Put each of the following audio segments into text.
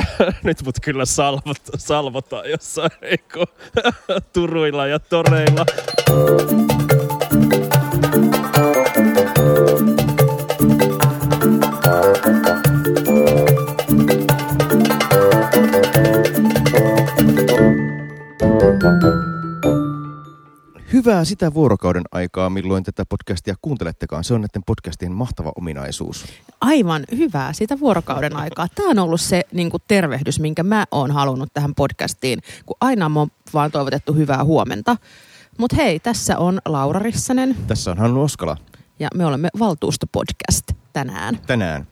Nyt mut kyllä salvot, salvotaan jossain turuilla ja toreilla. Hyvää sitä vuorokauden aikaa, milloin tätä podcastia kuuntelettekaan. Se on näiden podcastien mahtava ominaisuus. Aivan hyvää sitä vuorokauden aikaa. Tämä on ollut se niin kuin tervehdys, minkä mä oon halunnut tähän podcastiin, kun aina on vaan toivotettu hyvää huomenta. Mutta hei, tässä on Laura Rissanen Tässä on Hannu Oskala ja me olemme Valtuustopodcast tänään. tänään.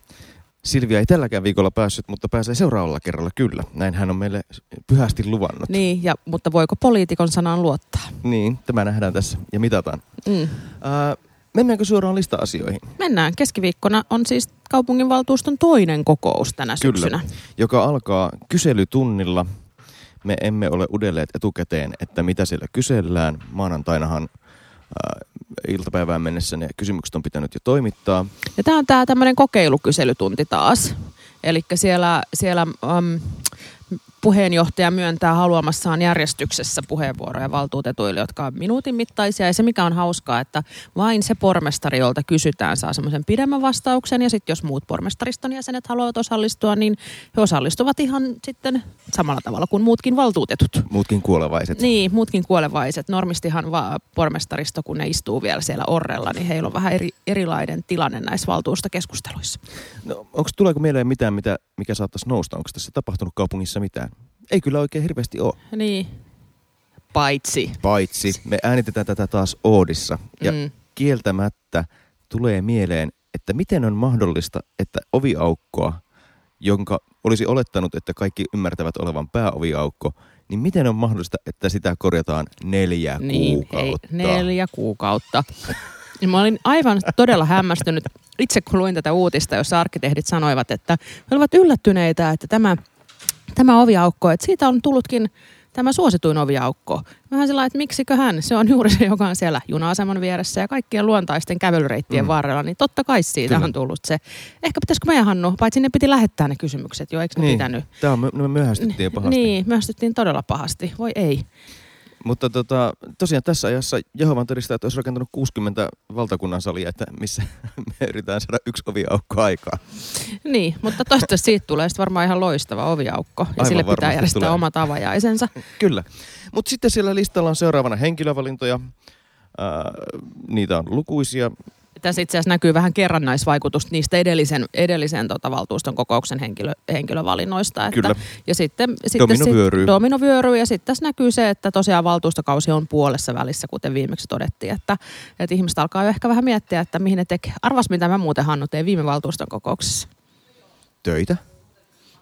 Silvia ei tälläkään viikolla päässyt, mutta pääsee seuraavalla kerralla kyllä. Näin hän on meille pyhästi luvannut. Niin, ja, mutta voiko poliitikon sanaan luottaa? Niin, tämä nähdään tässä ja mitataan. Mm. Ää, mennäänkö suoraan lista-asioihin? Mennään. Keskiviikkona on siis kaupunginvaltuuston toinen kokous tänä Kyllä. syksynä. Joka alkaa kyselytunnilla. Me emme ole udelleet etukäteen, että mitä siellä kysellään. Maanantainahan ää, iltapäivään mennessä ne kysymykset on pitänyt jo toimittaa. Ja tämä on tämä tämmöinen kokeilukyselytunti taas. Eli siellä, siellä um, puheenjohtaja myöntää haluamassaan järjestyksessä puheenvuoroja valtuutetuille, jotka on minuutin mittaisia. Ja se, mikä on hauskaa, että vain se pormestari, jolta kysytään, saa semmoisen pidemmän vastauksen. Ja sitten jos muut pormestariston jäsenet haluavat osallistua, niin he osallistuvat ihan sitten samalla tavalla kuin muutkin valtuutetut. Muutkin kuolevaiset. Niin, muutkin kuolevaiset. Normistihan vaan pormestaristo, kun ne istuu vielä siellä orrella, niin heillä on vähän eri, erilainen tilanne näissä valtuustokeskusteluissa. No, onko, tuleeko mieleen mitään, mitä, mikä saattaisi nousta? Onko tässä tapahtunut kaupungissa mitään? Ei kyllä oikein hirveästi ole. Niin. Paitsi. Paitsi me äänitetään tätä taas Oodissa. Ja Mm. kieltämättä tulee mieleen, että miten on mahdollista, että oviaukkoa, jonka olisi olettanut, että kaikki ymmärtävät olevan pääoviaukko, niin miten on mahdollista, että sitä korjataan neljä Niin, ei, kuukautta? neljä kuukautta. Ja mä olin aivan todella hämmästynyt itse, kun luin tätä uutista, jossa arkkitehdit sanoivat, että he olivat yllättyneitä, että tämä, tämä oviaukko, että siitä on tullutkin tämä suosituin oviaukko. Vähän sellainen, että miksiköhän, se on juuri se, joka on siellä juna-aseman vieressä ja kaikkien luontaisten kävelyreittien Mm. varrella, niin totta kai siitä Kyllä. on tullut se. Ehkä pitäisikö meidän Hannu, paitsi ne piti lähettää ne kysymykset jo, eikö ne Niin, pitänyt? Tämä on, me, me myöhästyttiin pahasti. Niin, myöhästyttiin todella pahasti. Voi ei. Mutta tota, tosiaan tässä ajassa Jehovan todistajat olisi rakentanut 60 valtakunnan salia, että missä me yritetään saada yksi oviaukko aikaa. Niin, mutta toivottavasti siitä tulee sitten varmaan ihan loistava oviaukko. Ja Aivan sille pitää järjestää tulee. omat avajaisensa. Kyllä. Mutta sitten siellä listalla on seuraavana henkilövalintoja. Ää, niitä on lukuisia. Tässä itse asiassa näkyy vähän kerrannaisvaikutusta niistä edellisen, edellisen tota, valtuuston kokouksen henkilö, henkilövalinnoista. Että, Kyllä. Ja sitten, sitten Domino vyöryy. Domino vyöryy. Ja sitten tässä näkyy se, että tosiaan valtuustokausi on puolessa välissä, kuten viimeksi todettiin. Että, että ihmiset alkaa jo ehkä vähän miettiä, että mihin ne tekee. Arvas, mitä mä muuten Hannu tein viime valtuuston kokouksessa. Töitä.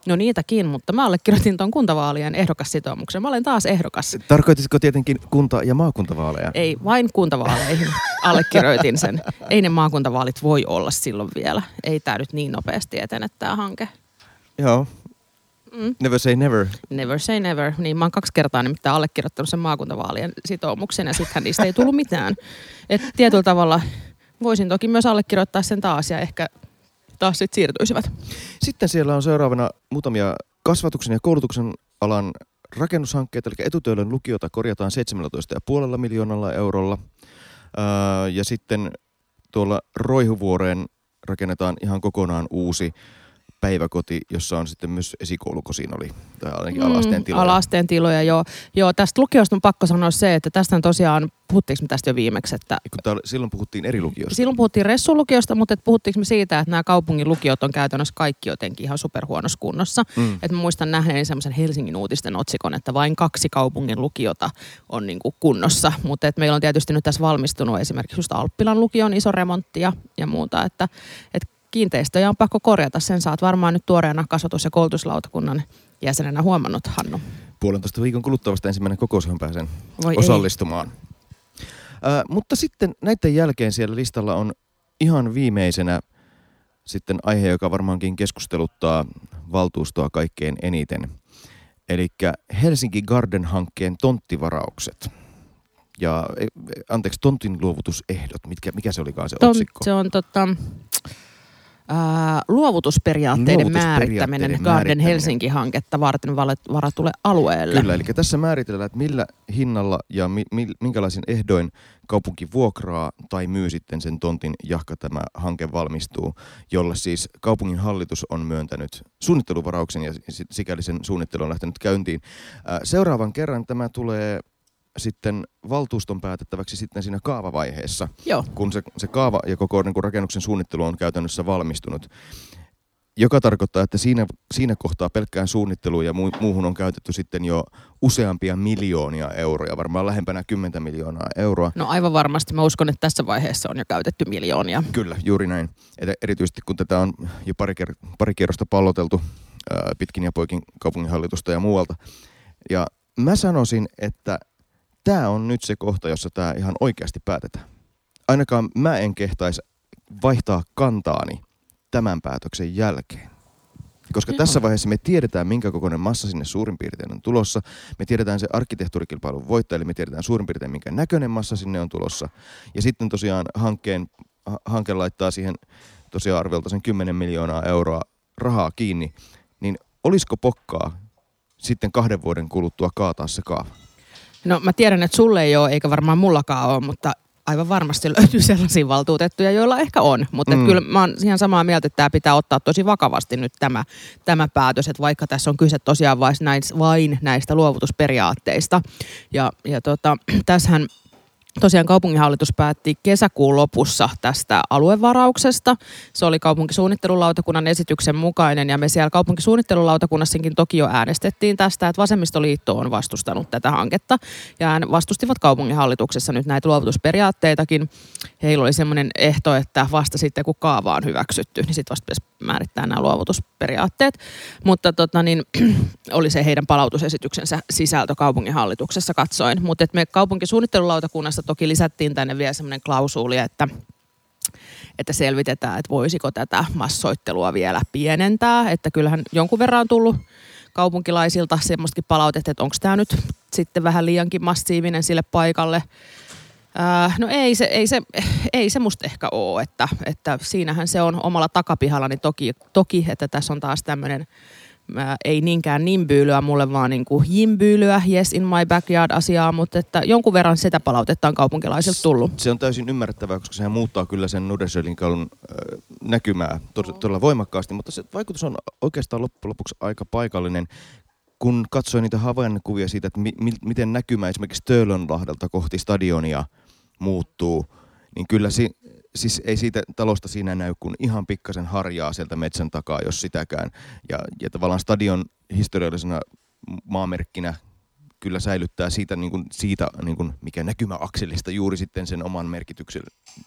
No niitäkin, mutta mä allekirjoitin tuon kuntavaalien ehdokassitoumuksen. Mä olen taas ehdokas. Tarkoitisiko tietenkin kunta- ja maakuntavaaleja? Ei, vain kuntavaaleihin allekirjoitin sen. Ei ne maakuntavaalit voi olla silloin vielä. Ei tämä nyt niin nopeasti etene tämä hanke. Joo. Mm. Never say never. Never say never. Niin mä oon kaksi kertaa nimittäin allekirjoittanut sen maakuntavaalien sitoumuksen ja sittenhän niistä ei tullut mitään. Et tietyllä tavalla voisin toki myös allekirjoittaa sen taas ja ehkä taas sitten siirtyisivät. Sitten siellä on seuraavana muutamia kasvatuksen ja koulutuksen alan rakennushankkeita, eli etutöölön lukiota korjataan 17,5 miljoonalla eurolla. Ja sitten tuolla Roihuvuoreen rakennetaan ihan kokonaan uusi päiväkoti, jossa on sitten myös esikouluko siinä oli, tai ainakin alasteen tiloja. Mm, Alasteen tiloja, joo. joo. Tästä lukiosta on pakko sanoa se, että tästä on tosiaan, puhuttiinko me tästä jo viimeksi, että Kun täällä, silloin puhuttiin eri lukiosta. Silloin puhuttiin Ressulukiosta, mutta et puhuttiinko me siitä, että nämä kaupungin lukiot on käytännössä kaikki jotenkin ihan superhuonossa kunnossa. Mm. Et mä muistan nähneeni semmoisen Helsingin uutisten otsikon, että vain kaksi kaupungin lukiota on niinku kunnossa. Mutta et meillä on tietysti nyt tässä valmistunut esimerkiksi just Alppilan lukion iso remontti ja, ja muuta. Että et kiinteistöjä on pakko korjata. Sen saat varmaan nyt tuoreena kasvatus- ja koulutuslautakunnan jäsenenä huomannut, Hannu. Puolentoista viikon kuluttua vasta ensimmäinen kokous, johon pääsen Voi osallistumaan. Ää, mutta sitten näiden jälkeen siellä listalla on ihan viimeisenä sitten aihe, joka varmaankin keskusteluttaa valtuustoa kaikkein eniten. Eli Helsinki Garden-hankkeen tonttivaraukset. Ja e, e, anteeksi, tontin luovutusehdot. Mitkä, mikä se olikaan se Ton, otsikko? se on tota, ää, luovutusperiaatteiden, Luovutusperiaatteiden määrittäminen Garden. Helsinki-hanketta varten varatulle alueelle. Kyllä, eli tässä määritellään, että millä hinnalla ja mi, mi, minkälaisin ehdoin kaupunki vuokraa tai myy sitten sen tontin, jahka tämä hanke valmistuu, jolle siis kaupungin hallitus on myöntänyt suunnitteluvarauksen ja si- sikäli sen suunnittelu on lähtenyt käyntiin. Ää, Seuraavan kerran tämä tulee sitten valtuuston päätettäväksi sitten siinä kaavavaiheessa, Joo. kun se, se kaava ja koko niin kuin rakennuksen suunnittelu on käytännössä valmistunut. Joka tarkoittaa, että siinä, siinä kohtaa pelkkään suunnitteluun ja mu- muuhun on käytetty sitten jo useampia miljoonia euroja, varmaan lähempänä 10 miljoonaa euroa. No aivan varmasti. Mä uskon, että tässä vaiheessa on jo käytetty miljoonia. Kyllä, juuri näin. Et erityisesti kun tätä on jo pari, ker- pari kierrosta palloteltu ää, pitkin ja poikin kaupunginhallitusta ja muualta. Ja mä sanoisin, että tämä on nyt se kohta, jossa tämä ihan oikeasti päätetään. Ainakaan mä en kehtaisi vaihtaa kantaani tämän päätöksen jälkeen. Koska Joo. tässä vaiheessa me tiedetään, minkä kokoinen massa sinne suurin piirtein on tulossa. Me tiedetään se arkkitehtuurikilpailun voittaja, eli me tiedetään suurin piirtein, minkä näköinen massa sinne on tulossa. Ja sitten tosiaan hankkeen, ha- hanke laittaa siihen tosiaan arviolta sen 10 miljoonaa euroa rahaa kiinni. Niin olisiko pokkaa sitten kahden vuoden kuluttua kaataa se kaava? No mä tiedän, että sulle ei ole, eikä varmaan mullakaan ole, mutta aivan varmasti löytyy sellaisia valtuutettuja, joilla ehkä on. Mutta Mm. kyllä mä oon ihan samaa mieltä, että tämä pitää ottaa tosi vakavasti nyt tämä, tämä päätös, että vaikka tässä on kyse tosiaan vain näistä, vain näistä luovutusperiaatteista. Ja, ja tota, tässähän Tosiaan kaupunginhallitus päätti kesäkuun lopussa tästä aluevarauksesta. Se oli kaupunkisuunnittelulautakunnan esityksen mukainen ja me siellä kaupunkisuunnittelulautakunnassakin toki jo äänestettiin tästä, että vasemmistoliitto on vastustanut tätä hanketta ja vastustivat kaupunginhallituksessa nyt näitä luovutusperiaatteitakin. Heillä oli semmoinen ehto, että vasta sitten kun kaava on hyväksytty, niin sitten vasta pitäisi määrittää nämä luovutusperiaatteet. Mutta tota, niin, oli se heidän palautusesityksensä sisältö kaupunginhallituksessa katsoin. Mutta me kaupunkisuunnittelulautakunnassa toki lisättiin tänne vielä semmoinen klausuuli, että että selvitetään, että voisiko tätä massoittelua vielä pienentää. Että kyllähän jonkun verran on tullut kaupunkilaisilta semmoistakin palautetta, että onko tämä nyt sitten vähän liiankin massiivinen sille paikalle. Ää, no ei se, ei, se, ei se musta ehkä ole, että, että siinähän se on omalla takapihalla, niin toki, toki että tässä on taas tämmöinen ää, ei niinkään nimbyylyä mulle, vaan niin kuin jimbyylyä, yes in my backyard asiaa, mutta että jonkun verran sitä palautetta on kaupunkilaisilta tullut. Se on täysin ymmärrettävää, koska sehän muuttaa kyllä sen Nudersölinkalun äh, näkymää tod- todella voimakkaasti, mutta se vaikutus on oikeastaan loppujen lopuksi aika paikallinen. Kun katsoi niitä havainnokuvia siitä, että mi- mi- miten näkymä esimerkiksi Töölönlahdelta kohti stadionia muuttuu, niin kyllä si- siis ei siitä talosta siinä näy kuin ihan pikkasen harjaa sieltä metsän takaa, jos sitäkään. Ja, ja tavallaan stadion historiallisena maamerkkinä kyllä säilyttää siitä, niin kuin, siitä niin kuin, mikä näkymäakselista juuri sitten sen oman merkityksen,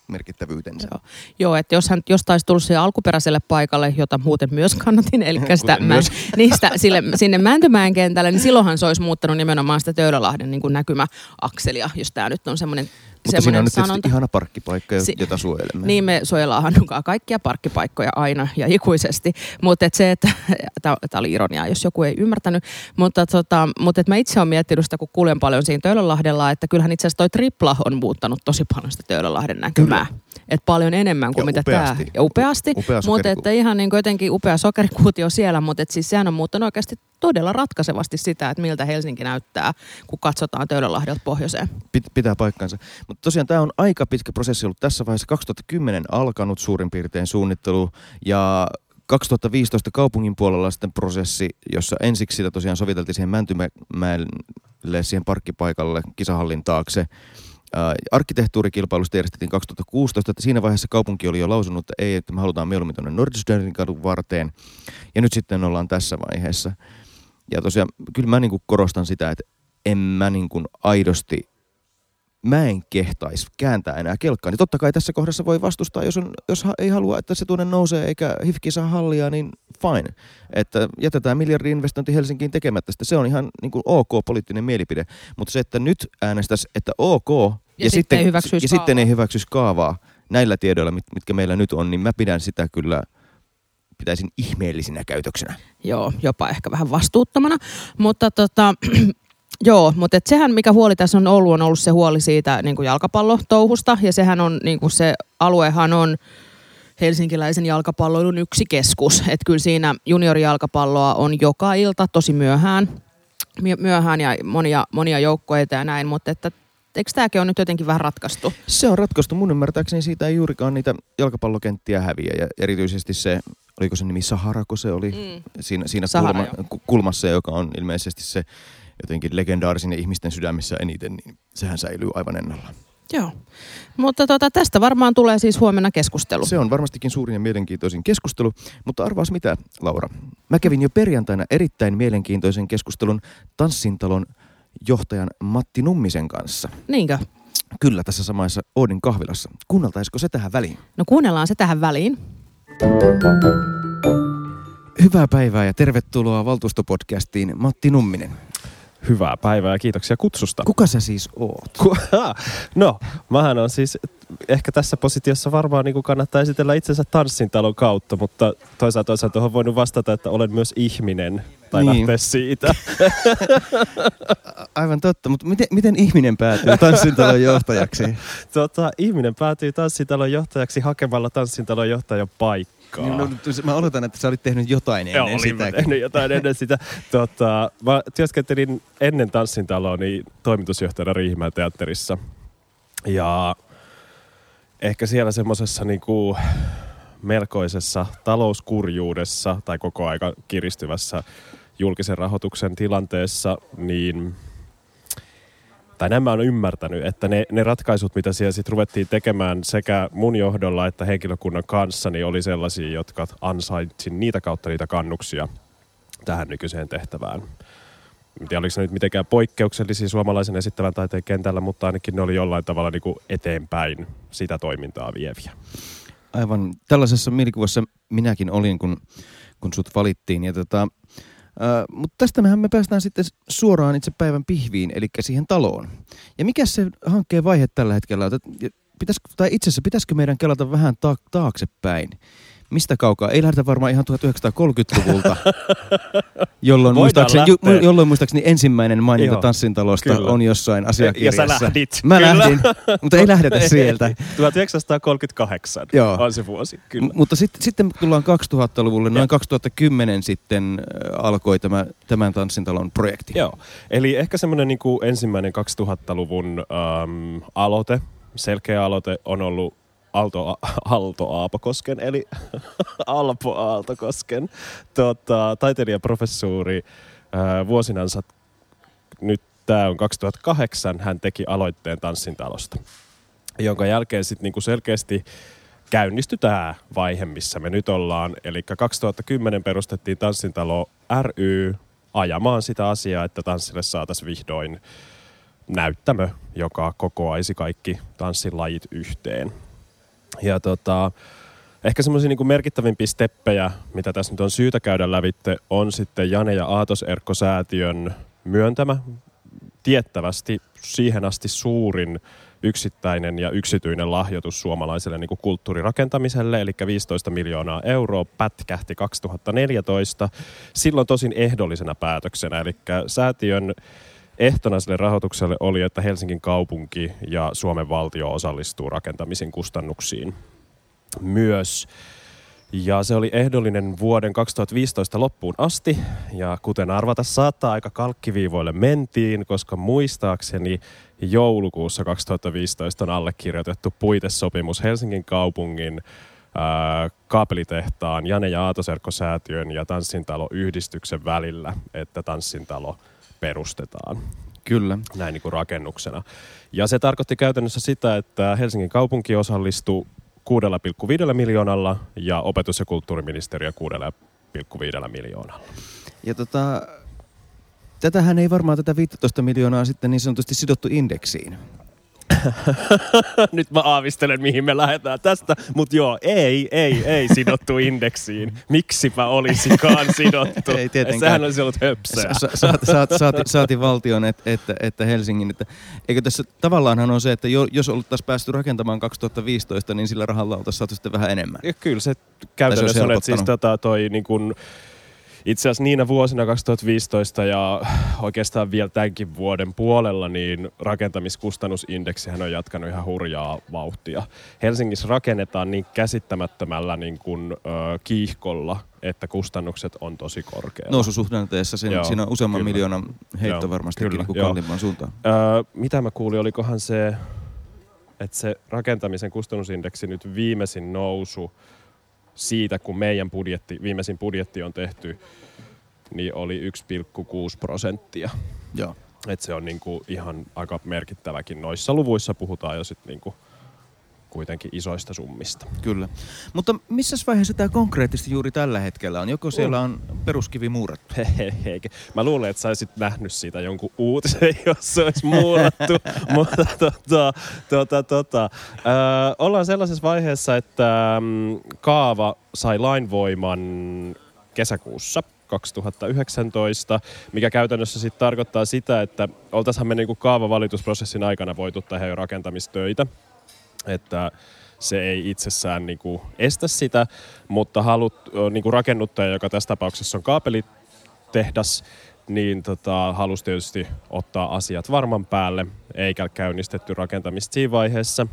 merkittävyytensä. Joo. Joo, että jos hän jostain olisi tullut siihen alkuperäiselle paikalle, jota muuten myös kannatin, eli sitä mä, myös. niistä, sille, sinne Mäntymäen kentälle, niin silloinhan se olisi muuttanut nimenomaan sitä Töölölahden niin näkymäakselia, jos tämä nyt on semmoinen Mutta siinä on nyt sanonta. ihana parkkipaikka, Si- jota suojelemme. Niin me suojellaan Hannukaa kaikkia parkkipaikkoja aina ja ikuisesti, mutta et se, että tämä oli ironiaa, jos joku ei ymmärtänyt, mutta, tota, mutta et mä itse olen miettinyt sitä, kun kuljen paljon siinä Töölönlahdella, että kyllähän itse asiassa toi tripla on muuttanut tosi paljon sitä Töölönlahden näkymää. Et paljon enemmän kuin Ja mitä tämä. upeasti. Ja upeasti. Upea mutta että ihan niin jotenkin upea sokerikuutio siellä, mutta et siis sehän on muuttanut oikeasti todella ratkaisevasti sitä, että miltä Helsinki näyttää, kun katsotaan Töölönlahdelta pohjoiseen. Pit- pitää paikkansa. Mutta tosiaan tämä on aika pitkä prosessi ollut tässä vaiheessa. 2010 alkanut suurin piirtein suunnittelu ja 2015 kaupungin puolella sitten prosessi, jossa ensiksi sitä tosiaan soviteltiin siihen Mäntymäelle, siihen parkkipaikalle, kisahallin taakse. Ää, arkkitehtuurikilpailusta järjestettiin 2016, että siinä vaiheessa kaupunki oli jo lausunut, että ei, että me halutaan mieluummin tuonne Nordstjärnin kadun varteen. Ja nyt sitten ollaan tässä vaiheessa. Ja tosiaan, kyllä mä niinku korostan sitä, että en mä niinku aidosti mä en kehtaisi kääntää enää kelkkaa, niin totta kai tässä kohdassa voi vastustaa, jos, on, jos ha, ei halua, että se tuonne nousee eikä hifki saa hallia, niin fine. Että jätetään miljardi investointi Helsinkiin tekemättä sitä. Se on ihan niin kuin ok poliittinen mielipide. Mutta se, että nyt äänestäisi, että ok, Ja sitten ei ja sitten kaavaa. ei hyväksyisi kaavaa näillä tiedoilla, mit, mitkä meillä nyt on, niin mä pidän sitä kyllä, pitäisin ihmeellisinä käytöksenä. Joo, jopa ehkä vähän vastuuttomana. Mutta tota, joo, mutta et sehän mikä huoli tässä on ollut, on ollut se huoli siitä niin kuin jalkapallotouhusta. Ja sehän on, niin kuin se aluehan on helsinkiläisen jalkapalloilun yksi keskus. Että kyllä siinä juniorijalkapalloa on joka ilta tosi myöhään, myöhään ja monia, monia joukkoita ja näin, mutta että eikö tämäkin ole nyt jotenkin vähän ratkaistu? Se on ratkaistu. Mun ymmärtääkseni siitä ei juurikaan niitä jalkapallokenttiä häviä ja erityisesti se, oliko se nimi Sahara, kun se oli mm. siinä, siinä Sahara, kulma, kulmassa, joka on ilmeisesti se jotenkin legendaarisin ja ihmisten sydämissä eniten, niin sehän säilyy aivan ennallaan. Joo, mutta tota, tästä varmaan tulee siis huomenna keskustelu. Se on varmastikin suurin ja mielenkiintoisin keskustelu, mutta arvaas mitä, Laura? Mä kävin jo perjantaina erittäin mielenkiintoisen keskustelun Tanssintalon johtajan Matti Nummisen kanssa. Niinkö? Kyllä, tässä samassa Oodin kahvilassa. Kuunneltaisiko se tähän väliin? No kuunnellaan se tähän väliin. Hyvää päivää ja tervetuloa valtuustopodcastiin Matti Numminen. Hyvää päivää ja kiitoksia kutsusta. Kuka sä siis oot? no, mähän on siis ehkä tässä positiossa varmaan niin kannattaa esitellä itsensä tanssintalon kautta, mutta toisaalta toisaalta tuohon voinut vastata, että olen myös ihminen tai niin. lähteä siitä. Aivan totta, mutta miten, miten ihminen päätyy tanssintalon johtajaksi? tota, ihminen päätyy tanssintalon johtajaksi hakemalla tanssintalon johtajan paikkaa. Niin, no, mä oletan, että sä olit tehnyt jotain ennen Joo, sitä. tehnyt jotain ennen sitä. Tota, mä työskentelin ennen tanssintaloa niin toimitusjohtajana Riihimäen teatterissa. Ja ehkä siellä semmoisessa niinku melkoisessa talouskurjuudessa tai koko aika kiristyvässä julkisen rahoituksen tilanteessa, niin tai näin mä oon ymmärtänyt, että ne, ne ratkaisut, mitä siellä sitten ruvettiin tekemään sekä mun johdolla että henkilökunnan kanssa, niin oli sellaisia, jotka ansaitsin niitä kautta niitä kannuksia tähän nykyiseen tehtävään. En tiedä, oliko ne nyt mitenkään poikkeuksellisia suomalaisen esittävän taiteen kentällä, mutta ainakin ne oli jollain tavalla niin kuin eteenpäin sitä toimintaa vieviä. Aivan. Tällaisessa mielikuvassa minäkin olin, kun, kun sut valittiin. Ja tota, Mutta tästä mehän me päästään sitten suoraan itse päivän pihviin, eli siihen taloon. Ja mikä se hankkeen vaihe tällä hetkellä on? Pitäisikö, tai itse asiassa pitäisikö meidän kelata vähän ta- taaksepäin? Mistä kaukaa? Ei lähdetä varmaan ihan 1930-luvulta, jolloin muistaakseni, ju, jolloin muistaakseni ensimmäinen maininta tanssintalosta kyllä. on jossain asiakirjassa. Ja sä lähdit. Mä kyllä. lähdin, mutta ei lähdetä sieltä. 1938 Joo. on se vuosi, kyllä. M- mutta sitten, sitten tullaan 2000-luvulle, noin ja. 2010 sitten äh, alkoi tämä, tämän tanssintalon projekti. Joo, eli ehkä semmoinen niin ensimmäinen 2000-luvun ähm, aloite, selkeä aloite on ollut Alto, Alto Aapokosken, eli Alpo Aaltokosken tota, taiteilijaprofessuuri vuosinansa, nyt tämä on 2008, hän teki aloitteen Tanssintalosta, jonka jälkeen sitten niinku selkeästi käynnistyi tämä vaihe, missä me nyt ollaan. Eli 2010 perustettiin Tanssintalo ry ajamaan sitä asiaa, että tanssille saataisiin vihdoin näyttämö, joka kokoaisi kaikki tanssin lajit yhteen. Ja tota, ehkä semmoisia niin merkittävimpiä steppejä, mitä tässä nyt on syytä käydä lävitte, on sitten Jane ja Aatos Erkko-säätiön myöntämä tiettävästi siihen asti suurin yksittäinen ja yksityinen lahjoitus suomalaiselle niin kulttuurirakentamiselle, eli 15 miljoonaa euroa pätkähti 2014, silloin tosin ehdollisena päätöksenä, eli säätiön ehtona sille rahoitukselle oli, että Helsingin kaupunki ja Suomen valtio osallistuu rakentamisen kustannuksiin myös. Ja se oli ehdollinen vuoden 2015 loppuun asti. Ja kuten arvata saattaa, aika kalkkiviivoille mentiin, koska muistaakseni joulukuussa 2015 on allekirjoitettu puitesopimus Helsingin kaupungin kaapelitehtaan Jane ja Aatoserkko-säätiön ja Tanssintalo-yhdistyksen välillä, että Tanssintalo – perustetaan. Kyllä. Näin niin kuin rakennuksena. Ja se tarkoitti käytännössä sitä, että Helsingin kaupunki osallistui 6,5 miljoonalla ja opetus- ja kulttuuriministeriö 6,5 miljoonalla. Ja tota, tätähän ei varmaan tätä 15 miljoonaa sitten niin sanotusti sidottu indeksiin. Nyt mä aavistelen, mihin me lähdetään tästä. Mutta joo, ei, ei, ei sidottu indeksiin. Miksipä olisikaan sidottu? ei tietenkään. Sehän olisi ollut höpsää. Sa- saat, saat, saati, saati valtion, et, että, että Helsingin. Että, eikö tässä tavallaanhan on se, että jo, jos oltaisiin päästy rakentamaan 2015, niin sillä rahalla oltaisiin saatu sitten vähän enemmän. Ja kyllä se käytännössä on, että siis tota, toi niin kun, itse asiassa niinä vuosina 2015 ja oikeastaan vielä tämänkin vuoden puolella, niin rakentamiskustannusindeksihän on jatkanut ihan hurjaa vauhtia. Helsingissä rakennetaan niin käsittämättömällä niin kuin, ö, kiihkolla, että kustannukset on tosi korkealla. Noususuhdanteessa sen, Joo, siinä on useamman kyllä. miljoonan heitto Joo, varmastikin kyllä, niin kalliimpaan suuntaan. Öö, mitä mä kuulin, olikohan se, että se rakentamisen kustannusindeksi nyt viimeisin nousu siitä, kun meidän budjetti, viimeisin budjetti on tehty, niin oli 1,6 prosenttia. Joo. Et se on niinku ihan aika merkittäväkin. Noissa luvuissa puhutaan jo sit niinku kuitenkin isoista summista. Kyllä. Mutta missä vaiheessa tämä konkreettisesti juuri tällä hetkellä on? Joko siellä on peruskivi muurattu? Hehehe. Mä luulen, että sä olisit nähnyt siitä jonkun uutisen, jos se olisi muurattu. Mutta tota, tota, tota. Öö, ollaan sellaisessa vaiheessa, että mm, kaava sai lainvoiman kesäkuussa 2019, mikä käytännössä sitten tarkoittaa sitä, että oltaisihan me niinku kaavavalitusprosessin aikana voitu tehdä jo rakentamistöitä. Että se ei itsessään niinku estä sitä, mutta halut, ö, niinku rakennuttaja, joka tässä tapauksessa on kaapelitehdas, niin tota, halusi tietysti ottaa asiat varman päälle, eikä käynnistetty rakentamista siinä vaiheessa.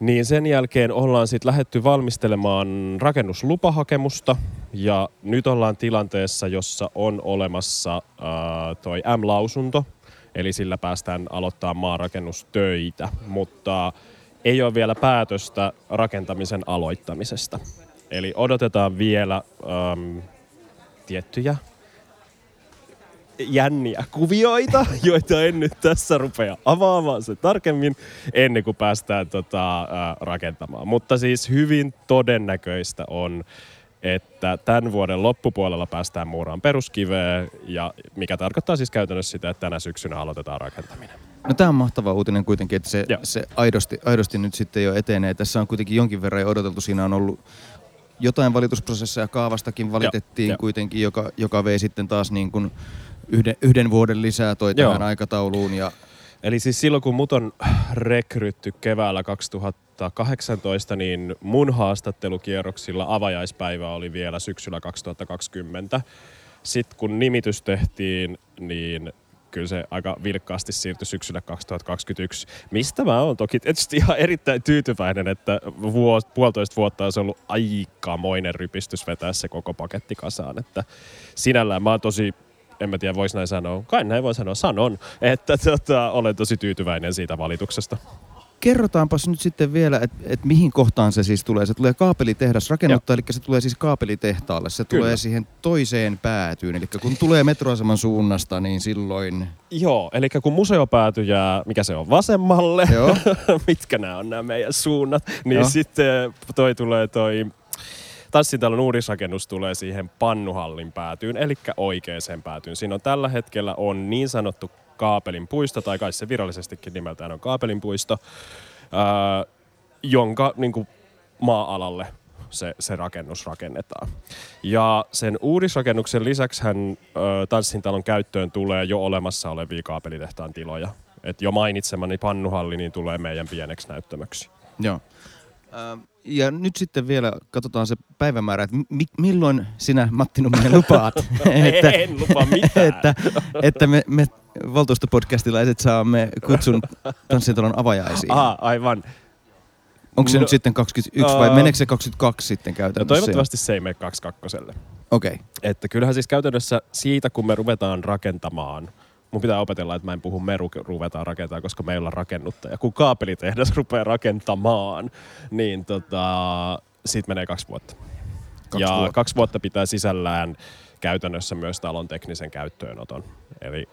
Niin sen jälkeen ollaan sitten lähetty valmistelemaan rakennuslupahakemusta ja nyt ollaan tilanteessa, jossa on olemassa ää, toi M-lausunto, eli sillä päästään aloittamaan maanrakennustöitä, mutta ei ole vielä päätöstä rakentamisen aloittamisesta. Eli odotetaan vielä äm, tiettyjä jänniä kuvioita, joita en nyt tässä rupea avaamaan se tarkemmin ennen kuin päästään tota, ää, rakentamaan. Mutta siis hyvin todennäköistä on, että tämän vuoden loppupuolella päästään muuraan peruskiveen, ja mikä tarkoittaa siis käytännössä sitä, että tänä syksynä aloitetaan rakentaminen. No tämä on mahtava uutinen kuitenkin, että se, Joo. se aidosti, aidosti nyt sitten jo etenee. Tässä on kuitenkin jonkin verran jo odoteltu. Siinä on ollut jotain valitusprosesseja kaavastakin valitettiin joo. kuitenkin, joka, joka vei sitten taas niin kuin yhden, yhden vuoden lisää toi Joo. tähän aikatauluun. Ja Eli siis silloin kun mut on rekrytty keväällä 2018, niin mun haastattelukierroksilla avajaispäivä oli vielä syksyllä 2020. Sitten kun nimitys tehtiin, niin kyllä se aika vilkkaasti siirtyi syksyllä 2021, mistä mä oon toki tietysti ihan erittäin tyytyväinen, että vuos, puolitoista vuotta olisi ollut aikamoinen rypistys vetää se koko paketti kasaan, että sinällään mä oon tosi en mä tiedä, vois näin sanoa. Kai näin voi sanoa, sanon, että tota, olen tosi tyytyväinen siitä valituksesta. kerrotaanpas nyt sitten vielä, että et mihin kohtaan se siis tulee. Se tulee kaapelitehdas rakennuttaa, eli se tulee siis kaapelitehtaalle. Se Kyllä. tulee siihen toiseen päätyyn. Eli kun tulee metroaseman suunnasta, niin silloin... Joo, eli kun museopääty jää, mikä se on, vasemmalle, Joo. mitkä nämä on nämä meidän suunnat, niin Joo. sitten toi tulee toi Tanssitalon uudisrakennus tulee siihen pannuhallin päätyyn, eli oikeaan päätyyn. Siinä on tällä hetkellä on niin sanottu kaapelin puisto, tai kai se virallisestikin nimeltään on kaapelin puisto, ää, jonka niin kuin, maa-alalle se, se rakennus rakennetaan. Ja sen uudisrakennuksen lisäksi hän Tanssintalon käyttöön tulee jo olemassa olevia kaapelitehtaan tiloja. Et jo mainitsemani pannuhalli niin tulee meidän pieneksi näyttämöksi. Joo. Ähm, Ja nyt sitten vielä katsotaan se päivämäärä, että mi- milloin sinä Matti Numminen lupaat, että, en lupaa mitään. että, että me, me valtuustopodcastilaiset saamme kutsun tanssitalon avajaisiin. Aha, aivan. Onko se no- nyt sitten 21 vai Aa. meneekö se 22 sitten No käytännössä? toivottavasti se ei mene 22 Okei. Okay. Että kyllähän siis käytännössä siitä, kun me ruvetaan rakentamaan, mun pitää opetella, että mä en puhu me ru- ruvetaan rakentamaan, koska meillä on rakennuttaja. Kun kaapelitehdas rupeaa rakentamaan, niin tota, siitä menee kaksi vuotta. Kaksi ja vuotta. kaksi vuotta pitää sisällään käytännössä myös talon teknisen käyttöönoton. Eli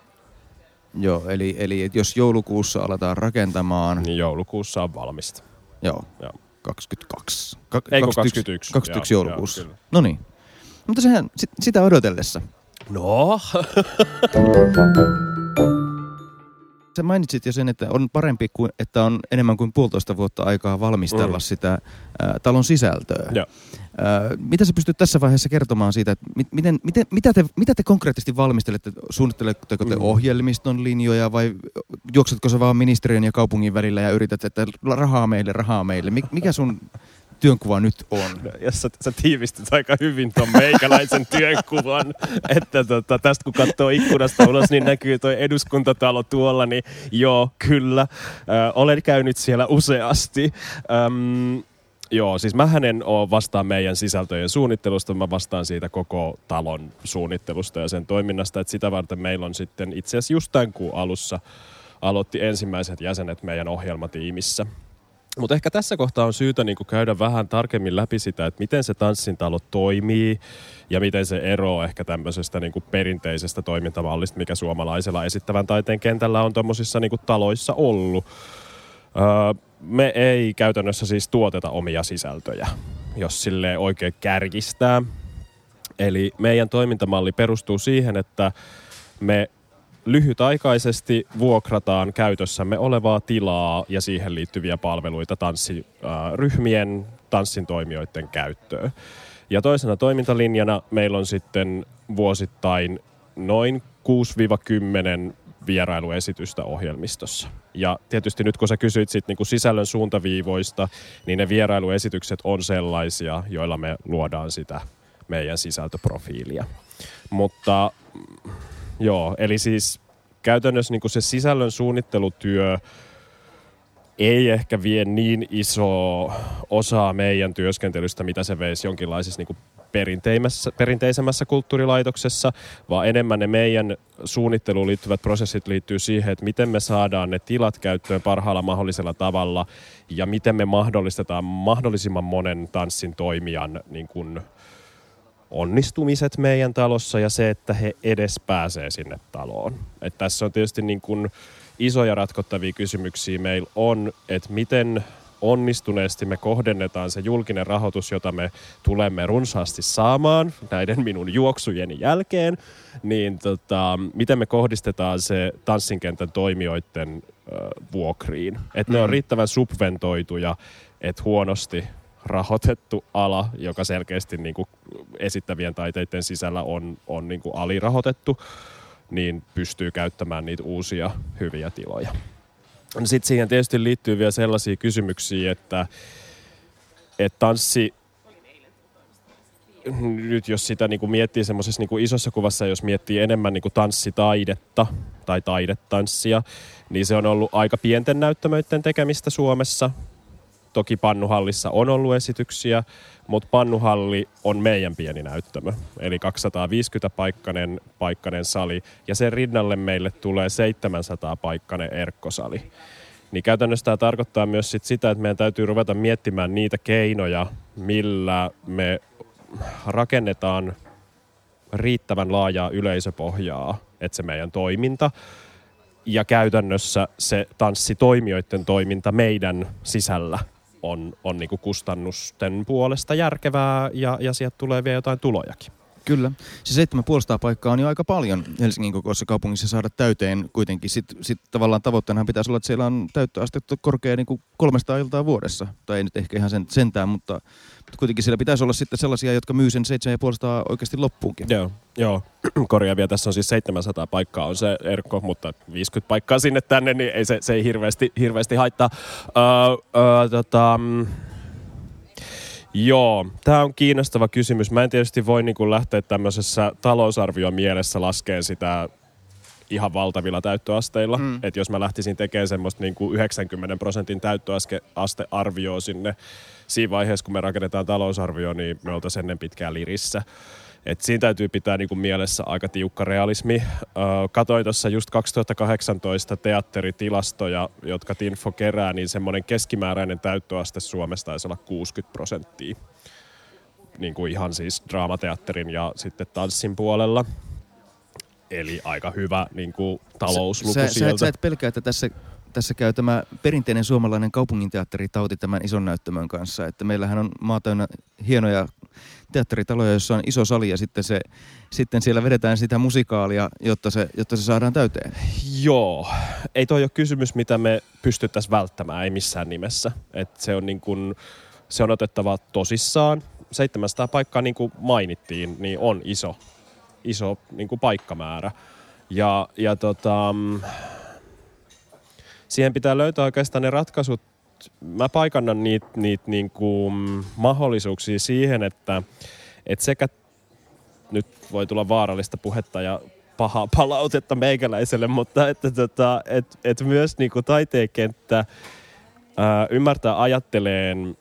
Joo, eli, eli et jos joulukuussa aletaan rakentamaan, niin joulukuussa on valmista. joo, Joo. 22. Ka- Ei kun 21. 21 Joo, joulukuussa. no niin. Mutta sehän sit, sitä odotellessa. No, Sä mainitsit jo sen, että on parempi, kuin, että on enemmän kuin puolitoista vuotta aikaa valmistella Mm. sitä ää, talon sisältöä. Joo. Ää, mitä sä pystyt tässä vaiheessa kertomaan siitä, että mi- miten, miten, mitä, te, mitä te konkreettisesti valmistelette? Suunnitteletteko te Mm. ohjelmiston linjoja vai juoksetko sä vaan ministeriön ja kaupungin välillä ja yrität, että rahaa meille, rahaa meille? Mik- Mikä sun työnkuva nyt on? Ja sä, sä tiivistit aika hyvin ton meikäläisen työnkuvan, että tota, tästä kun katsoo ikkunasta ulos, niin näkyy toi eduskuntatalo tuolla, niin joo, kyllä. Ö, olen käynyt siellä useasti. Öm, Joo, siis mä en ole vastaan meidän sisältöjen suunnittelusta, mä vastaan siitä koko talon suunnittelusta ja sen toiminnasta, että sitä varten meillä on sitten itse asiassa just tämän kuun alussa aloitti ensimmäiset jäsenet meidän ohjelmatiimissä. Mutta ehkä tässä kohtaa on syytä niin käydä vähän tarkemmin läpi sitä, että miten se tanssintalo toimii ja miten se eroaa ehkä tämmöisestä niin perinteisestä toimintamallista, mikä suomalaisella esittävän taiteen kentällä on tuommoisissa niin taloissa ollut. Öö, me ei käytännössä siis tuoteta omia sisältöjä, jos sille oikein kärkistää. Eli meidän toimintamalli perustuu siihen, että me lyhytaikaisesti vuokrataan käytössämme olevaa tilaa ja siihen liittyviä palveluita tanssiryhmien, tanssin toimijoiden käyttöön. Ja toisena toimintalinjana meillä on sitten vuosittain noin 6-10 vierailuesitystä ohjelmistossa. Ja tietysti nyt kun sä kysyit sit niinku sisällön suuntaviivoista, niin ne vierailuesitykset on sellaisia, joilla me luodaan sitä meidän sisältöprofiilia. Mutta joo, eli siis käytännössä niinku se sisällön suunnittelutyö ei ehkä vie niin iso osaa meidän työskentelystä, mitä se veisi jonkinlaisessa niin perinteisemmässä kulttuurilaitoksessa, vaan enemmän ne meidän suunnitteluun liittyvät prosessit liittyy siihen, että miten me saadaan ne tilat käyttöön parhaalla mahdollisella tavalla ja miten me mahdollistetaan mahdollisimman monen tanssin toimijan niin kuin onnistumiset meidän talossa ja se, että he edes pääsee sinne taloon. Et tässä on tietysti niin kuin isoja ratkottavia kysymyksiä meillä on, että miten onnistuneesti me kohdennetaan se julkinen rahoitus, jota me tulemme runsaasti saamaan näiden minun juoksujen jälkeen, niin tota, miten me kohdistetaan se tanssinkentän toimijoiden ö, vuokriin. Että mm. ne on mm. riittävän subventoituja, että huonosti rahoitettu ala, joka selkeästi niin kuin esittävien taiteiden sisällä on, on niin kuin alirahoitettu, niin pystyy käyttämään niitä uusia hyviä tiloja. Sitten siihen tietysti liittyy vielä sellaisia kysymyksiä, että, että tanssi, nyt jos sitä niin kuin miettii semmoisessa niin isossa kuvassa, jos miettii enemmän niin kuin tanssitaidetta tai taidetanssia, niin se on ollut aika pienten näyttämöiden tekemistä Suomessa. Toki Pannuhallissa on ollut esityksiä, mutta Pannuhalli on meidän pieni näyttämö. Eli 250-paikkainen paikkainen sali ja sen rinnalle meille tulee 700-paikkainen erkkosali. Niin käytännössä tämä tarkoittaa myös sit sitä, että meidän täytyy ruveta miettimään niitä keinoja, millä me rakennetaan riittävän laajaa yleisöpohjaa, että se meidän toiminta ja käytännössä se tanssitoimijoiden toiminta meidän sisällä on, on niin kustannusten puolesta järkevää ja, ja sieltä tulee vielä jotain tulojakin. Kyllä. Se 7500 paikkaa on jo aika paljon Helsingin kokoisessa kaupungissa saada täyteen kuitenkin. Sitten sit tavallaan tavoitteenahan pitäisi olla, että siellä on täyttöastetta korkea niin kuin 300 iltaa vuodessa. Tai ei nyt ehkä ihan sen, sentään, mutta, mutta kuitenkin siellä pitäisi olla sitten sellaisia, jotka myy sen 7500 oikeasti loppuunkin. Joo, joo. korjaavia. Tässä on siis 700 paikkaa on se erkko, mutta 50 paikkaa sinne tänne, niin ei se, se ei hirveästi, hirveästi haittaa. Uh, uh, tota, mm, Joo, tämä on kiinnostava kysymys. Mä en tietysti voi niin lähteä tämmöisessä talousarvio mielessä laskeen sitä ihan valtavilla täyttöasteilla. Mm. Että jos mä lähtisin tekemään semmoista niin kuin 90 prosentin täyttöastearvioa sinne siinä vaiheessa, kun me rakennetaan talousarvio, niin me oltaisiin ennen pitkään lirissä. Et siinä täytyy pitää niinku mielessä aika tiukka realismi. Katoin tuossa just 2018 teatteritilastoja, jotka Tinfo kerää, niin semmoinen keskimääräinen täyttöaste Suomesta taisi olla 60 prosenttia. Niin kuin ihan siis draamateatterin ja sitten tanssin puolella. Eli aika hyvä niin kuin talousluku sä, sieltä. Sä, sä et pelkää, että tässä tässä käy tämä perinteinen suomalainen kaupunginteatteri tauti tämän ison näyttämön kanssa. Että meillähän on maa täynnä hienoja teatteritaloja, jossa on iso sali ja sitten, se, sitten siellä vedetään sitä musikaalia, jotta se, jotta se saadaan täyteen. Joo. Ei toi ole kysymys, mitä me pystyttäisiin välttämään, ei missään nimessä. Et se, on niin kun, se on otettava tosissaan. 700 paikkaa, niin kuin mainittiin, niin on iso, iso niin paikkamäärä. Ja, ja tota, siihen pitää löytää oikeastaan ne ratkaisut mä paikannan niitä niit niinku mahdollisuuksia siihen, että et sekä nyt voi tulla vaarallista puhetta ja pahaa palautetta meikäläiselle, mutta että tota, et, et myös niinku taiteen kenttä ää, ymmärtää ajatteleen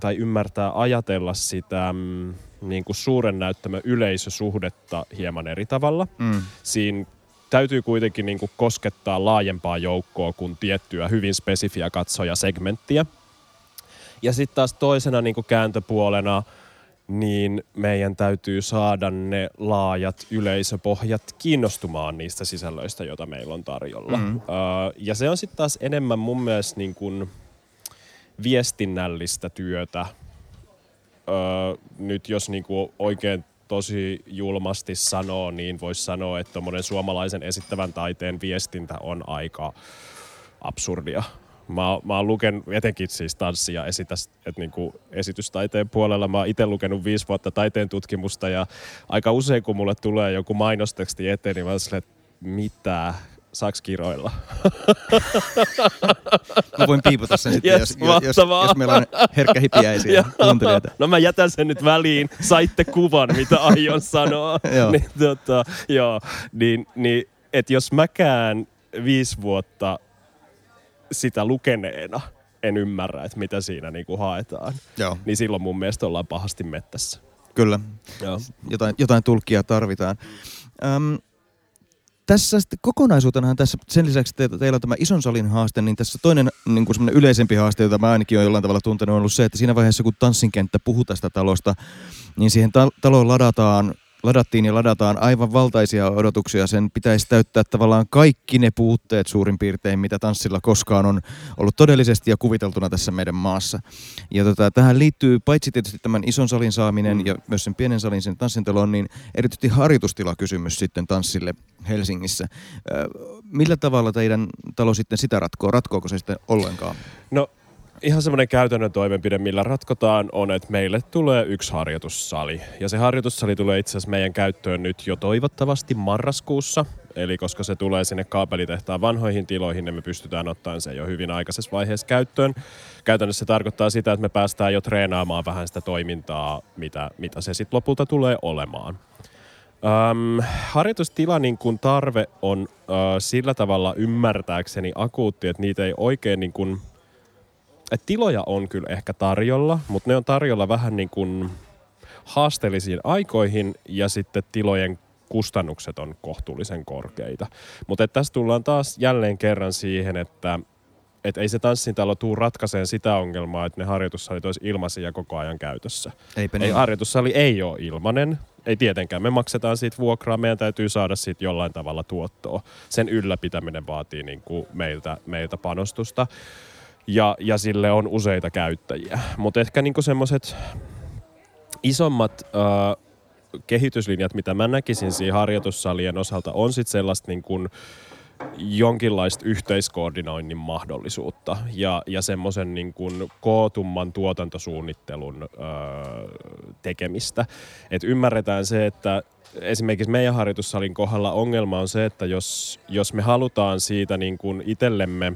tai ymmärtää ajatella sitä mm, niin kuin suuren näyttämön yleisösuhdetta hieman eri tavalla. Mm. Siinä täytyy kuitenkin niin kuin koskettaa laajempaa joukkoa kuin tiettyä hyvin spesifiä katsojasegmenttiä. Ja sitten taas toisena niin kuin kääntöpuolena, niin meidän täytyy saada ne laajat yleisöpohjat kiinnostumaan niistä sisällöistä, joita meillä on tarjolla. Mm. Öö, ja se on sitten taas enemmän mun mielestä niin kuin viestinnällistä työtä. Öö, nyt jos niin kuin oikein tosi julmasti sanoo, niin voisi sanoa, että tuommoinen suomalaisen esittävän taiteen viestintä on aika absurdia. Mä, mä oon lukenut etenkin siis tanssia esitä, että niinku esitystaiteen puolella. Mä oon itse lukenut viisi vuotta taiteen tutkimusta ja aika usein kun mulle tulee joku mainosteksti eteen, niin mä oon silleen, että mitä, saaks kiroilla? Mä voin piipata sen sitten, Yes, jos, jos, jos, mahtavaa. jos meillä on herkkähipiäisiä Joo. kuuntelijoita. No mä jätän sen nyt väliin. Saitte kuvan, mitä aion sanoa. Joo. niin, tota, joo, niin, niin että jos mäkään viisi vuotta sitä lukeneena en ymmärrä, että mitä siinä niinku haetaan, Joo, niin silloin mun mielestä ollaan pahasti mettässä. kyllä. Joo. Jotain, jotain tulkkia tarvitaan. Öm, tässä sitten kokonaisuutenahan tässä, sen lisäksi että teillä on tämä ison salin haaste, niin tässä toinen niin kuin yleisempi haaste, jota mä ainakin olen jollain tavalla tuntenut, on ollut se, että siinä vaiheessa kun tanssinkenttä puhuu tästä talosta, niin siihen ta- taloon ladataan, ladattiin ja ladataan aivan valtaisia odotuksia. Sen pitäisi täyttää tavallaan kaikki ne puutteet suurin piirtein, mitä tanssilla koskaan on ollut todellisesti ja kuviteltuna tässä meidän maassa. Ja tota, tähän liittyy paitsi tietysti tämän ison salin saaminen Mm. ja myös sen pienen salin sen tanssintaloon, niin erityisesti harjoitustilakysymys sitten tanssille Helsingissä. Millä tavalla teidän talo sitten sitä ratkoo? Ratkooko se sitten ollenkaan? No ihan semmoinen käytännön toimenpide, millä ratkotaan, on, että meille tulee yksi harjoitussali. Ja se harjoitussali tulee itse asiassa meidän käyttöön nyt jo toivottavasti marraskuussa. Eli koska se tulee sinne kaapelitehtaan vanhoihin tiloihin, niin me pystytään ottamaan se jo hyvin aikaisessa vaiheessa käyttöön. Käytännössä se tarkoittaa sitä, että me päästään jo treenaamaan vähän sitä toimintaa, mitä, mitä se sitten lopulta tulee olemaan. Öm, harjoitustila niin kun tarve on ö, sillä tavalla ymmärtääkseni akuutti, että niitä ei oikein niin kun, että tiloja on kyllä ehkä tarjolla, mutta ne on tarjolla vähän niin kuin haasteellisiin aikoihin ja sitten tilojen kustannukset on kohtuullisen korkeita. Mutta tässä tullaan taas jälleen kerran siihen, että et ei se tanssintalo tuu ratkaiseen sitä ongelmaa, että ne harjoitussalit olisi ilmaisia koko ajan käytössä. Eipä Ei, harjoitussali ei ole ilmanen. Ei tietenkään. Me maksetaan siitä vuokraa. Meidän täytyy saada siitä jollain tavalla tuottoa. Sen ylläpitäminen vaatii niin kuin meiltä, meiltä panostusta. Ja, ja sille on useita käyttäjiä. Mutta ehkä niin semmoiset isommat äh, kehityslinjat, mitä mä näkisin siinä harjoitussalien osalta, on sitten sellaista niin kuin jonkinlaista yhteiskoordinoinnin mahdollisuutta ja, ja semmoisen niin kuin kootumman tuotantosuunnittelun öö, tekemistä. Et ymmärretään se, että esimerkiksi meidän harjoitussalin kohdalla ongelma on se, että jos, jos me halutaan siitä niin kuin itsellemme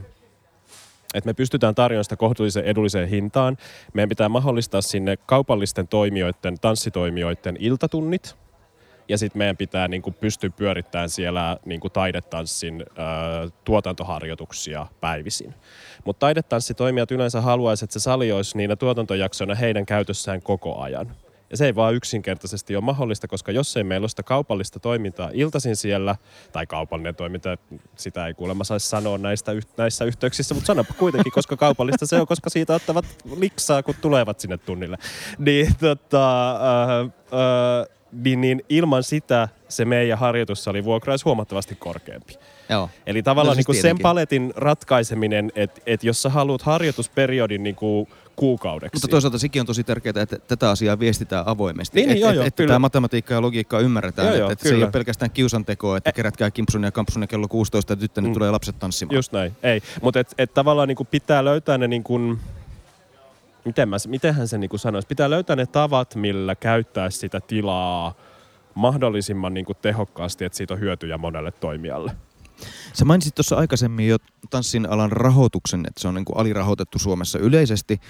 että me pystytään tarjoamaan sitä kohtuullisen edulliseen hintaan. Meidän pitää mahdollistaa sinne kaupallisten toimijoiden, tanssitoimijoiden iltatunnit. Ja sitten meidän pitää niin kuin, pystyä pyörittämään siellä niin kuin, taidetanssin ö, tuotantoharjoituksia päivisin. Mutta taidetanssitoimijat yleensä haluaisivat, että se sali olisi niinä tuotantojaksoina heidän käytössään koko ajan. Ja se ei vaan yksinkertaisesti ole mahdollista, koska jos ei meillä ole sitä kaupallista toimintaa iltaisin siellä, tai kaupallinen toiminta, sitä ei kuulemma saisi sanoa näistä, näissä yhteyksissä, mutta sanoppa kuitenkin, koska kaupallista se on, koska siitä ottavat liksaa, kun tulevat sinne tunnille. Niin, tota, äh, äh, niin, niin ilman sitä se meidän harjoitussali vuokra olisi huomattavasti korkeampi. Joo. Eli tavallaan No siis niin sen paletin ratkaiseminen, että et jos sä haluat harjoitusperiodin niin kuin kuukaudeksi. Mutta toisaalta sekin on tosi tärkeää, että tätä asiaa viestitään avoimesti. Niin, niin, että joo, et, joo, että kyllä. tämä matematiikka ja logiikka ymmärretään. Joo, että, joo, että se ei ole pelkästään kiusantekoa, että kerätkää kimpsun ja kampsun ja kello 16 ja tänne Mm. tulee lapset tanssimaan. Just näin, ei. Mutta et, et tavallaan niinku pitää löytää ne niinku, miten mä, mitenhän se niinku sanoisi, pitää löytää ne tavat, millä käyttää sitä tilaa mahdollisimman niinku tehokkaasti, että siitä on hyötyjä monelle toimijalle. Sä mainitsit tuossa aikaisemmin jo tanssin alan rahoituksen, että se on niin kuin alirahoitettu Suomessa yleisesti.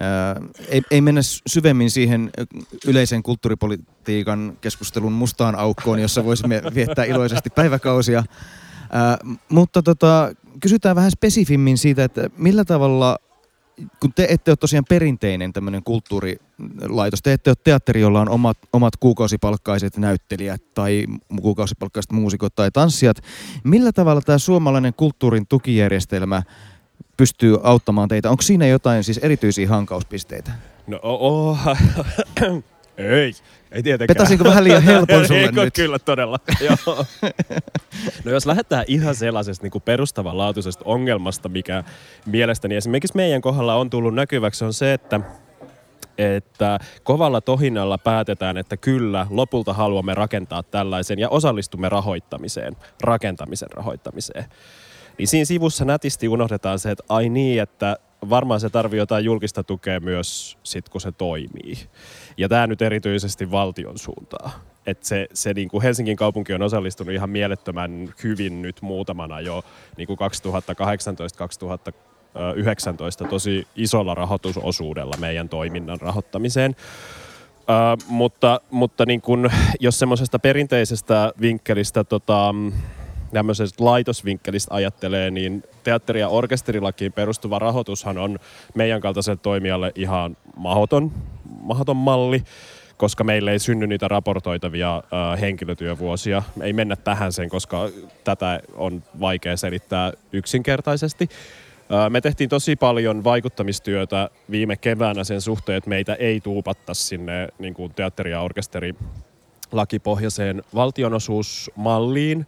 Ää, ei, ei mennä syvemmin siihen yleisen kulttuuripolitiikan keskustelun mustaan aukkoon, jossa voisimme viettää iloisesti päiväkausia. Ää, mutta tota, kysytään vähän spesifimmin siitä, että millä tavalla kun te ette ole tosiaan perinteinen tämmöinen kulttuurilaitos, te ette ole teatteri, jolla on omat, omat kuukausipalkkaiset näyttelijät tai kuukausipalkkaiset muusikot tai tanssijat. Millä tavalla tämä suomalainen kulttuurin tukijärjestelmä pystyy auttamaan teitä? Onko siinä jotain siis erityisiä hankauspisteitä? No, oh, ei, ei tietenkään. Petasinko vähän liian helpon sulle Eikö, nyt? Kyllä, todella. Joo. no jos lähdetään ihan sellaisesta niin perustavanlaatuisesta ongelmasta, mikä mielestäni esimerkiksi meidän kohdalla on tullut näkyväksi, on se, että että kovalla tohinnalla päätetään, että kyllä, lopulta haluamme rakentaa tällaisen ja osallistumme rahoittamiseen, rakentamisen rahoittamiseen. Niin siinä sivussa nätisti unohdetaan se, että ai niin, että varmaan se tarvii jotain julkista tukea myös sit, kun se toimii. Ja tämä nyt erityisesti valtion suuntaan. Että se, se niin kuin Helsingin kaupunki on osallistunut ihan mielettömän hyvin nyt muutamana jo niin kuin 2018-2019 tosi isolla rahoitusosuudella meidän toiminnan rahoittamiseen. Uh, mutta mutta niin kun, jos semmoisesta perinteisestä vinkkelistä tota, tämmöisestä laitosvinkkelistä ajattelee, niin teatteri- ja orkesterilakiin perustuva rahoitushan on meidän kaltaiselle toimijalle ihan mahoton, mahoton malli, koska meille ei synny niitä raportoitavia äh, henkilötyövuosia. Ei mennä tähän sen, koska tätä on vaikea selittää yksinkertaisesti. Äh, me tehtiin tosi paljon vaikuttamistyötä viime keväänä sen suhteen, että meitä ei tuupatta sinne niin kuin teatteri- ja orkesteri lakipohjaiseen valtionosuusmalliin,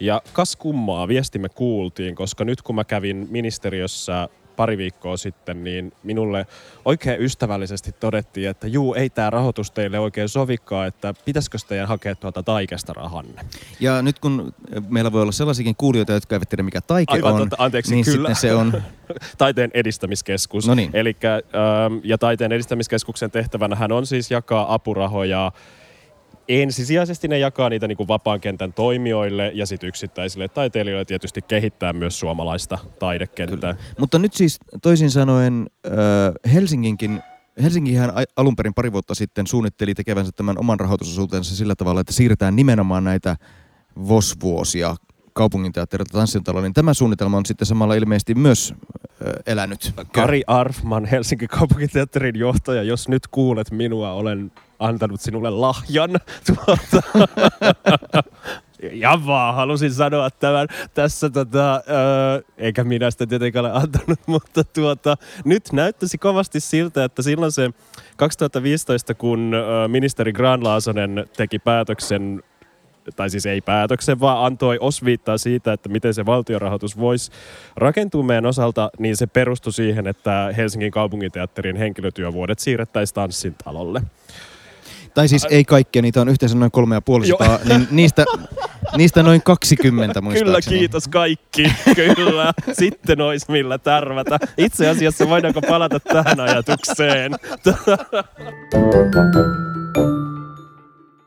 ja kas kummaa viestimme kuultiin, koska nyt kun mä kävin ministeriössä pari viikkoa sitten, niin minulle oikein ystävällisesti todettiin, että juu, ei tämä rahoitus teille oikein sovikaan, että pitäisikö teidän hakea tuolta taikesta rahanne. Ja nyt kun meillä voi olla sellaisiakin kuulijoita, jotka eivät tiedä mikä taike Aivan on, totta, anteeksi, niin kyllä. sitten se on... Taiteen edistämiskeskus. No niin. Elikkä, ähm, ja Taiteen edistämiskeskuksen tehtävänä on siis jakaa apurahoja ensisijaisesti ne jakaa niitä niin kuin vapaan kentän toimijoille ja sitten yksittäisille taiteilijoille tietysti kehittää myös suomalaista taidekenttää. Kyllä. Mutta nyt siis toisin sanoen äh, Helsinginkin Helsingihän alun perin pari vuotta sitten suunnitteli tekevänsä tämän oman rahoitusosuutensa sillä tavalla, että siirretään nimenomaan näitä VOS-vuosia kaupunginteatterilta tanssintaloon, niin tämä suunnitelma on sitten samalla ilmeisesti myös äh, elänyt. Kari Arfman, Helsingin kaupunginteatterin johtaja, jos nyt kuulet minua, olen antanut sinulle lahjan. Tuota. Ja vaan halusin sanoa tämän tässä, tota, öö, eikä minä sitä tietenkään ole antanut, mutta tuota, nyt näyttäisi kovasti siltä, että silloin se 2015, kun ministeri Granlaasonen teki päätöksen tai siis ei päätöksen, vaan antoi osviittaa siitä, että miten se valtiorahoitus voisi rakentua meidän osalta, niin se perustui siihen, että Helsingin kaupunginteatterin henkilötyövuodet siirrettäisiin tanssin talolle. Tai siis ei kaikkia, niitä on yhteensä noin kolme ja puoli sataa, niin niistä, niistä noin 20 muistaakseni. Kyllä, kiitos kaikki. Kyllä. Sitten olisi millä tärvätä. Itse asiassa voidaanko palata tähän ajatukseen?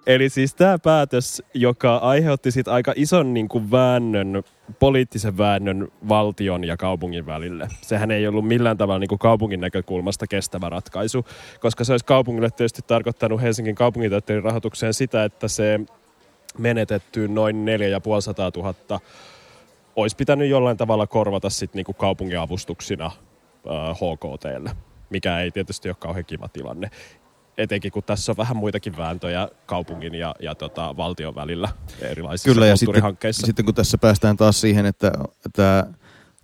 Eli siis tämä päätös, joka aiheutti sit aika ison niin kuin väännön, poliittisen väännön valtion ja kaupungin välille. Sehän ei ollut millään tavalla niin kuin kaupungin näkökulmasta kestävä ratkaisu, koska se olisi kaupungille tietysti tarkoittanut Helsingin kaupunginteatterin rahoitukseen sitä, että se menetetty noin 4500 000 olisi pitänyt jollain tavalla korvata sit niin kuin kaupungin avustuksina äh, HKTlle, mikä ei tietysti ole kauhean kiva tilanne etenkin kun tässä on vähän muitakin vääntöjä kaupungin ja, ja tota, valtion välillä erilaisissa Kyllä, ja sitten, sitten kun tässä päästään taas siihen, että tämä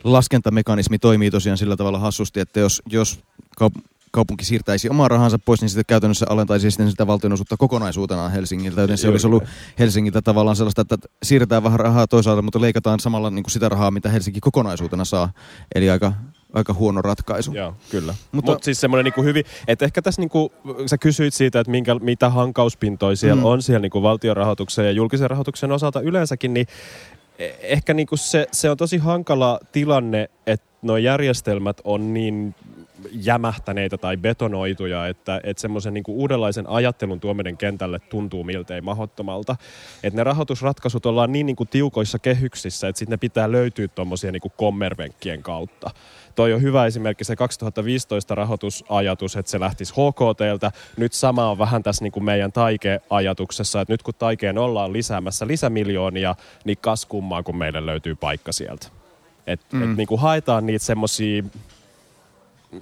laskentamekanismi toimii tosiaan sillä tavalla hassusti, että jos, jos kaup- kaupunki siirtäisi omaa rahansa pois, niin sitten käytännössä alentaisi sitten sitä valtionosuutta kokonaisuutenaan Helsingiltä, joten se olisi ollut. Helsingiltä tavallaan sellaista, että siirretään vähän rahaa toisaalta, mutta leikataan samalla niin kuin sitä rahaa, mitä Helsinki kokonaisuutena saa. Eli aika, aika huono ratkaisu. Joo, kyllä. Mutta- Mut siis semmoinen niinku hyvin, että ehkä tässä niinku, sä kysyit siitä, että minkä, mitä hankauspintoja siellä Mm. on siellä niinku valtion rahoituksen ja julkisen rahoituksen osalta yleensäkin, niin e- ehkä niinku se, se on tosi hankala tilanne, että nuo järjestelmät on niin jämähtäneitä tai betonoituja, että, että semmoisen niin uudenlaisen ajattelun tuominen kentälle tuntuu miltei mahdottomalta. Että ne rahoitusratkaisut ollaan niin, niin kuin tiukoissa kehyksissä, että sitten ne pitää löytyä tuommoisia niin kommervenkkien kautta. Toi on hyvä esimerkki se 2015 rahoitusajatus, että se lähtisi HKTltä. Nyt sama on vähän tässä niin kuin meidän taike-ajatuksessa, että nyt kun taikeen ollaan lisäämässä lisämiljoonia, niin kas kummaa, kun meille löytyy paikka sieltä. Et, mm. et niin kuin haetaan niitä semmoisia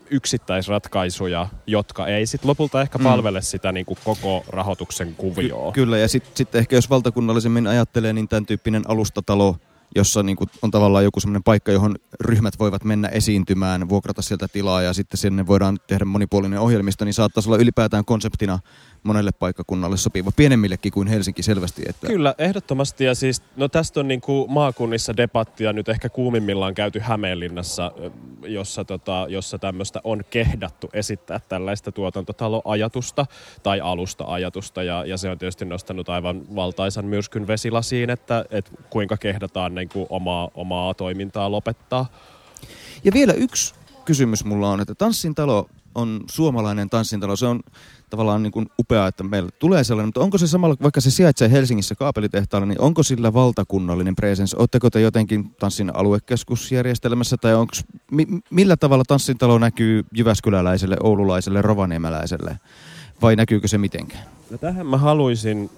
yksittäisratkaisuja, jotka ei sitten lopulta ehkä mm. palvele sitä niin kuin koko rahoituksen kuvioa. Ky- kyllä, ja sitten sit ehkä jos valtakunnallisemmin ajattelee, niin tämän tyyppinen alustatalo – jossa niin kuin on tavallaan joku semmoinen paikka, johon ryhmät voivat mennä esiintymään, vuokrata sieltä tilaa ja sitten sinne voidaan tehdä monipuolinen ohjelmisto, niin saattaisi olla ylipäätään konseptina monelle paikkakunnalle sopiva, pienemmillekin kuin Helsinki selvästi. Että... Kyllä, ehdottomasti. Ja siis, no tästä on niin kuin maakunnissa debattia nyt ehkä kuumimmillaan käyty Hämeenlinnassa, jossa, tota, jossa tämmöistä on kehdattu esittää tällaista tuotantotaloajatusta tai alusta-ajatusta. Ja, ja se on tietysti nostanut aivan valtaisan myrskyn vesilasiin, että, että kuinka kehdataan niin kuin omaa, omaa toimintaa lopettaa. Ja vielä yksi kysymys mulla on, että Tanssin talo on suomalainen tanssintalo. Se on tavallaan niin kuin upeaa, että meillä tulee sellainen, mutta onko se samalla, vaikka se sijaitsee Helsingissä kaapelitehtaalla, niin onko sillä valtakunnallinen presence? Oletteko te jotenkin tanssin aluekeskusjärjestelmässä tai onko, mi, millä tavalla tanssintalo näkyy Jyväskyläläiselle, oululaiselle, rovaniemeläiselle vai näkyykö se mitenkään? No tähän mä haluaisin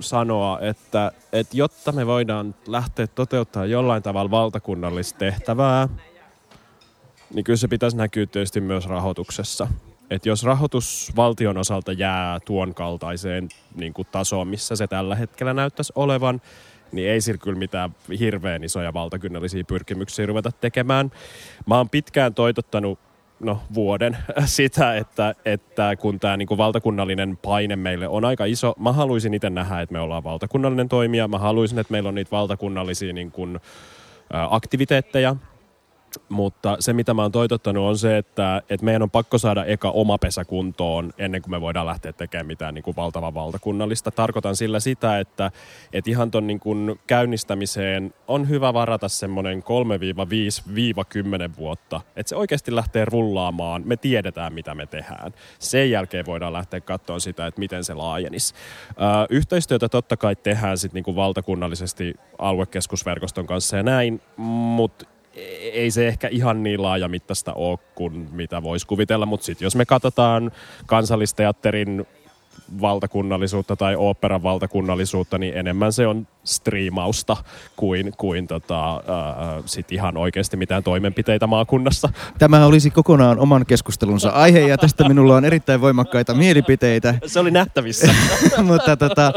sanoa, että, että jotta me voidaan lähteä toteuttamaan jollain tavalla valtakunnallista tehtävää, niin kyllä se pitäisi näkyä tietysti myös rahoituksessa. Et jos rahoitus valtion osalta jää tuon kaltaiseen niin kuin tasoon, missä se tällä hetkellä näyttäisi olevan, niin ei sillä kyllä mitään hirveän isoja valtakunnallisia pyrkimyksiä ruveta tekemään. Mä oon pitkään toitottanut no, vuoden sitä, että, että kun tämä niin valtakunnallinen paine meille on aika iso, mä haluaisin itse nähdä, että me ollaan valtakunnallinen toimija. Mä haluaisin, että meillä on niitä valtakunnallisia niin kuin, aktiviteetteja, mutta se, mitä mä oon toitottanut, on se, että, että meidän on pakko saada eka oma pesä kuntoon ennen kuin me voidaan lähteä tekemään mitään niin kuin valtavan valtakunnallista. Tarkoitan sillä sitä, että, että ihan ton niin kuin käynnistämiseen on hyvä varata semmoinen 3-5-10 vuotta. Että se oikeasti lähtee rullaamaan. Me tiedetään, mitä me tehdään. Sen jälkeen voidaan lähteä katsoa sitä, että miten se laajenisi. yhteistyötä totta kai tehdään sitten niin kuin valtakunnallisesti aluekeskusverkoston kanssa ja näin, mutta ei se ehkä ihan niin laajamittaista ole kuin mitä voisi kuvitella, mutta sitten jos me katsotaan kansallisteatterin valtakunnallisuutta tai oopperan valtakunnallisuutta, niin enemmän se on striimausta kuin, kuin tota, ää, sit ihan oikeasti mitään toimenpiteitä maakunnassa. Tämä olisi kokonaan oman keskustelunsa aihe ja tästä minulla on erittäin voimakkaita mielipiteitä. Se oli nähtävissä. Mutta tota,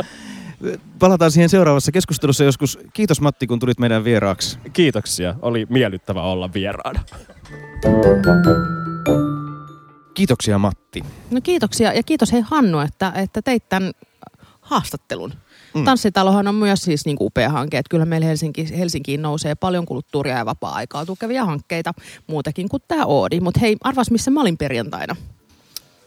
palataan siihen seuraavassa keskustelussa joskus. Kiitos Matti, kun tulit meidän vieraaksi. Kiitoksia. Oli miellyttävä olla vieraana. Kiitoksia Matti. No kiitoksia ja kiitos hei Hannu, että, että teit tämän haastattelun. Mm. Tanssitalohan on myös siis niin kuin upea hanke, että kyllä meillä Helsinki, Helsinkiin nousee paljon kulttuuria ja vapaa-aikaa tukevia hankkeita, muutakin kuin tämä Oodi. Mutta hei, arvas missä mä olin perjantaina?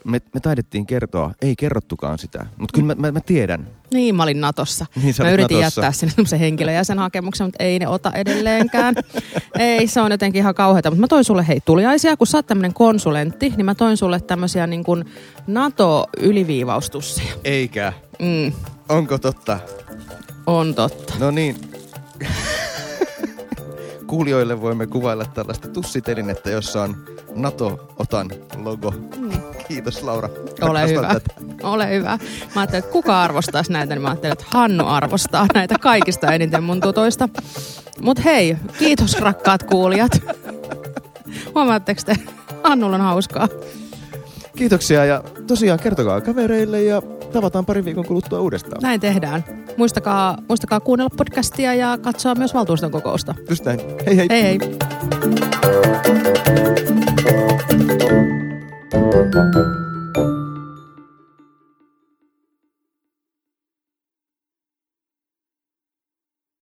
Me, me taidettiin kertoa, ei kerrottukaan sitä, mutta kyllä mä, mä, mä tiedän. Niin, mä olin Natossa. Niin, mä yritin Natossa. jättää sinne se henkilöjäsenhakemuksen, mutta ei ne ota edelleenkään. ei, se on jotenkin ihan kauheata. Mutta mä toin sulle, hei, tuliaisia, kun sä oot tämmönen konsulentti, niin mä toin sulle tämmöisiä niin kuin NATO-yliviivaustusseja. Eikä. Mm. Onko totta? On totta. No niin. Kuulijoille voimme kuvailla tällaista tussitelinettä, jossa on NATO-otan logo. Mm. Kiitos Laura. Ole hyvä. Tätä. Ole hyvä. Mä ajattelin, että kuka arvostaisi näitä, niin mä ajattelin, että Hannu arvostaa näitä kaikista eniten mun tutoista. Mut hei, kiitos rakkaat kuulijat. Huomaatteko te, Hannulla on hauskaa. Kiitoksia ja tosiaan kertokaa kavereille ja tavataan parin viikon kuluttua uudestaan. Näin tehdään. Muistakaa, muistakaa kuunnella podcastia ja katsoa myös valtuuston kokousta. Just näin. Hei hei. Hei hei. Thank you.